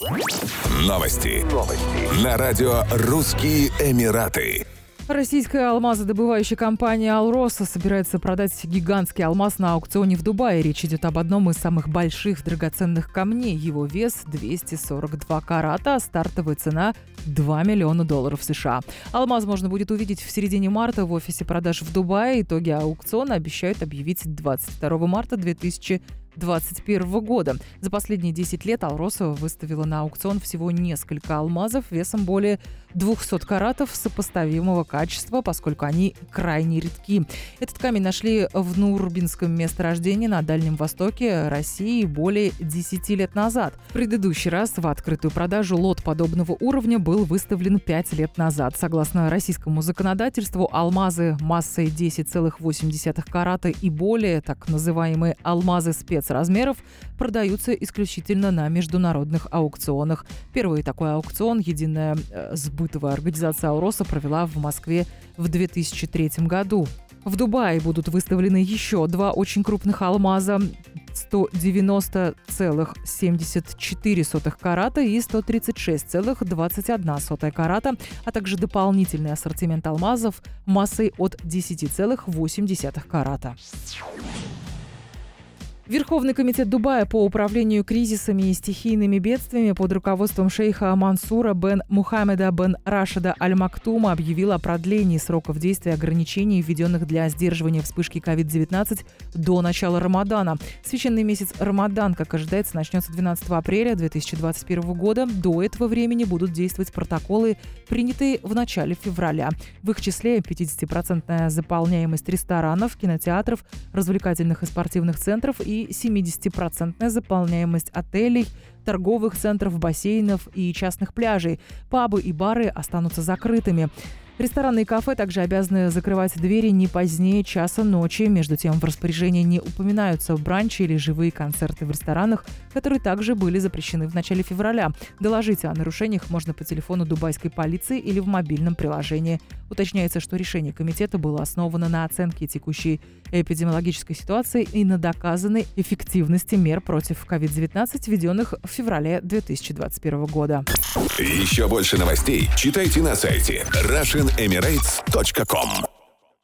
Новости. Новости. На радио «Русские Эмираты». Российская алмазодобывающая компания «Алроса» собирается продать гигантский алмаз на аукционе в Дубае. Речь идет об одном из самых больших драгоценных камней. Его вес 242 карата, а стартовая цена 2 миллиона долларов США. Алмаз можно будет увидеть в середине марта в офисе продаж в Дубае. Итоги аукциона обещают объявить 22 марта 2020 2021 года. За последние 10 лет Алроса выставила на аукцион всего несколько алмазов весом более 200 каратов сопоставимого качества, поскольку они крайне редки. Этот камень нашли в Нурбинском месторождении на Дальнем Востоке России более 10 лет назад. В предыдущий раз в открытую продажу лот подобного уровня был выставлен 5 лет назад. Согласно российскому законодательству, алмазы массой 10,8 карата и более, так называемые алмазы спец размеров продаются исключительно на международных аукционах. Первый такой аукцион единая э, сбытовая организация «Ауроса» провела в Москве в 2003 году. В Дубае будут выставлены еще два очень крупных алмаза 190,74 карата и 136,21 карата, а также дополнительный ассортимент алмазов массой от 10,8 карата. Верховный комитет Дубая по управлению кризисами и стихийными бедствиями под руководством шейха Мансура бен Мухаммеда бен Рашида Аль-Мактума объявил о продлении сроков действия ограничений, введенных для сдерживания вспышки COVID-19 до начала Рамадана. Священный месяц Рамадан, как ожидается, начнется 12 апреля 2021 года. До этого времени будут действовать протоколы, принятые в начале февраля. В их числе 50% заполняемость ресторанов, кинотеатров, развлекательных и спортивных центров и 70% заполняемость отелей, торговых центров, бассейнов и частных пляжей. Пабы и бары останутся закрытыми. Рестораны и кафе также обязаны закрывать двери не позднее часа ночи. Между тем, в распоряжении не упоминаются бранчи или живые концерты в ресторанах, которые также были запрещены в начале февраля. Доложить о нарушениях можно по телефону дубайской полиции или в мобильном приложении. Уточняется, что решение комитета было основано на оценке текущей эпидемиологической ситуации и на доказанной эффективности мер против COVID-19, введенных в феврале 2021 года. Еще больше новостей читайте на сайте Russian emirates.com